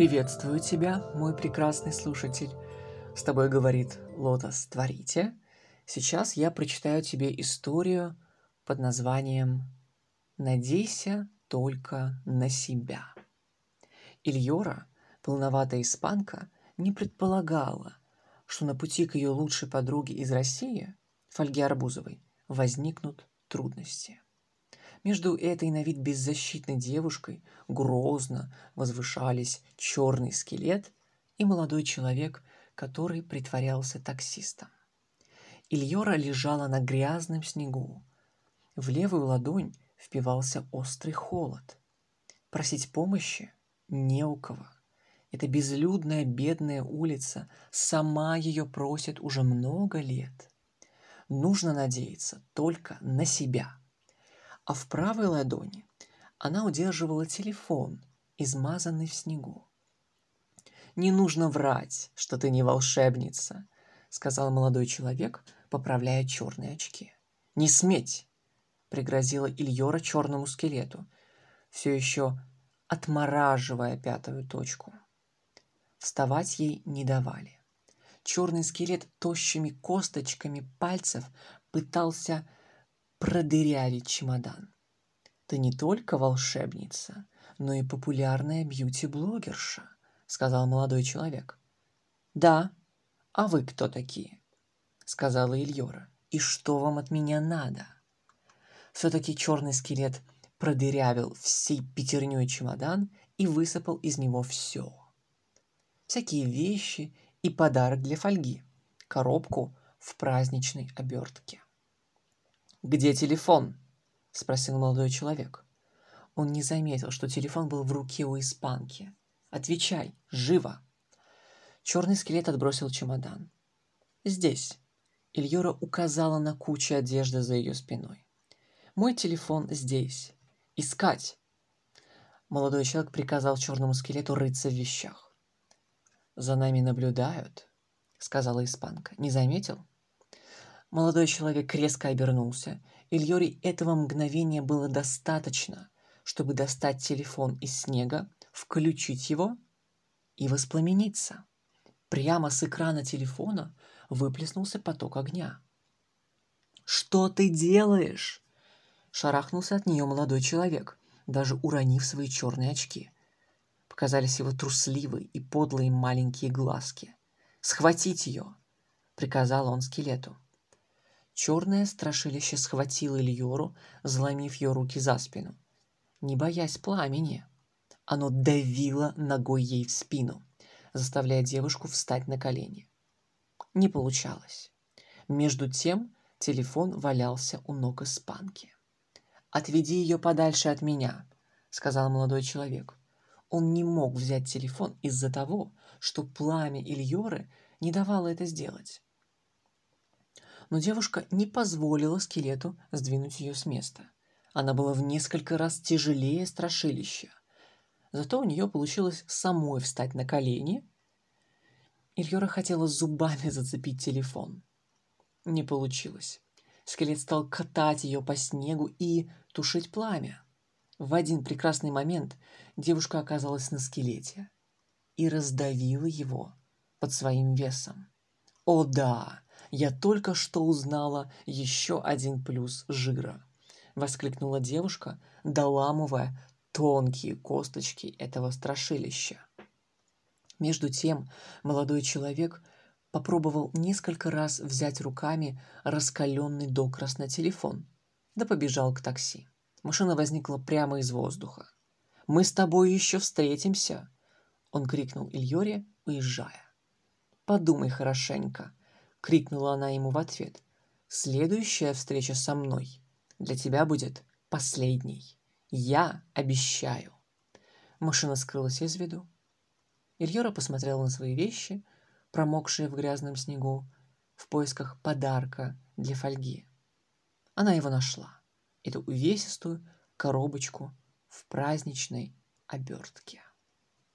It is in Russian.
Приветствую тебя, мой прекрасный слушатель. С тобой говорит Лотос Творите. Сейчас я прочитаю тебе историю под названием «Надейся только на себя». Ильора, полноватая испанка, не предполагала, что на пути к ее лучшей подруге из России, Фольге Арбузовой, возникнут трудности. Между этой на вид беззащитной девушкой грозно возвышались черный скелет и молодой человек, который притворялся таксистом. Ильора лежала на грязном снегу. В левую ладонь впивался острый холод. Просить помощи не у кого. Эта безлюдная бедная улица сама ее просит уже много лет. Нужно надеяться только на себя – а в правой ладони она удерживала телефон, измазанный в снегу. «Не нужно врать, что ты не волшебница», — сказал молодой человек, поправляя черные очки. «Не сметь!» — пригрозила Ильора черному скелету, все еще отмораживая пятую точку. Вставать ей не давали. Черный скелет тощими косточками пальцев пытался продырявить чемодан. Ты не только волшебница, но и популярная бьюти-блогерша, сказал молодой человек. Да, а вы кто такие? сказала Ильора. И что вам от меня надо? Все-таки черный скелет продырявил всей пятерней чемодан и высыпал из него все. Всякие вещи и подарок для фольги, коробку в праздничной обертке. «Где телефон?» — спросил молодой человек. Он не заметил, что телефон был в руке у испанки. «Отвечай, живо!» Черный скелет отбросил чемодан. «Здесь». Ильора указала на кучу одежды за ее спиной. «Мой телефон здесь. Искать!» Молодой человек приказал черному скелету рыться в вещах. «За нами наблюдают», — сказала испанка. «Не заметил?» Молодой человек резко обернулся. Ильоре этого мгновения было достаточно, чтобы достать телефон из снега, включить его и воспламениться. Прямо с экрана телефона выплеснулся поток огня. «Что ты делаешь?» Шарахнулся от нее молодой человек, даже уронив свои черные очки. Показались его трусливые и подлые маленькие глазки. «Схватить ее!» — приказал он скелету. Черное страшилище схватило Ильору, заломив ее руки за спину. Не боясь пламени, оно давило ногой ей в спину, заставляя девушку встать на колени. Не получалось. Между тем телефон валялся у ног испанки. «Отведи ее подальше от меня», — сказал молодой человек. Он не мог взять телефон из-за того, что пламя Ильоры не давало это сделать но девушка не позволила скелету сдвинуть ее с места. Она была в несколько раз тяжелее страшилища. Зато у нее получилось самой встать на колени. Ильора хотела зубами зацепить телефон. Не получилось. Скелет стал катать ее по снегу и тушить пламя. В один прекрасный момент девушка оказалась на скелете и раздавила его под своим весом. О да, я только что узнала еще один плюс жира!» — воскликнула девушка, доламывая тонкие косточки этого страшилища. Между тем молодой человек попробовал несколько раз взять руками раскаленный докрасно телефон, да побежал к такси. Машина возникла прямо из воздуха. «Мы с тобой еще встретимся!» Он крикнул Ильоре, уезжая. «Подумай хорошенько», — крикнула она ему в ответ. «Следующая встреча со мной для тебя будет последней. Я обещаю». Машина скрылась из виду. Ильора посмотрела на свои вещи, промокшие в грязном снегу, в поисках подарка для фольги. Она его нашла, эту увесистую коробочку в праздничной обертке.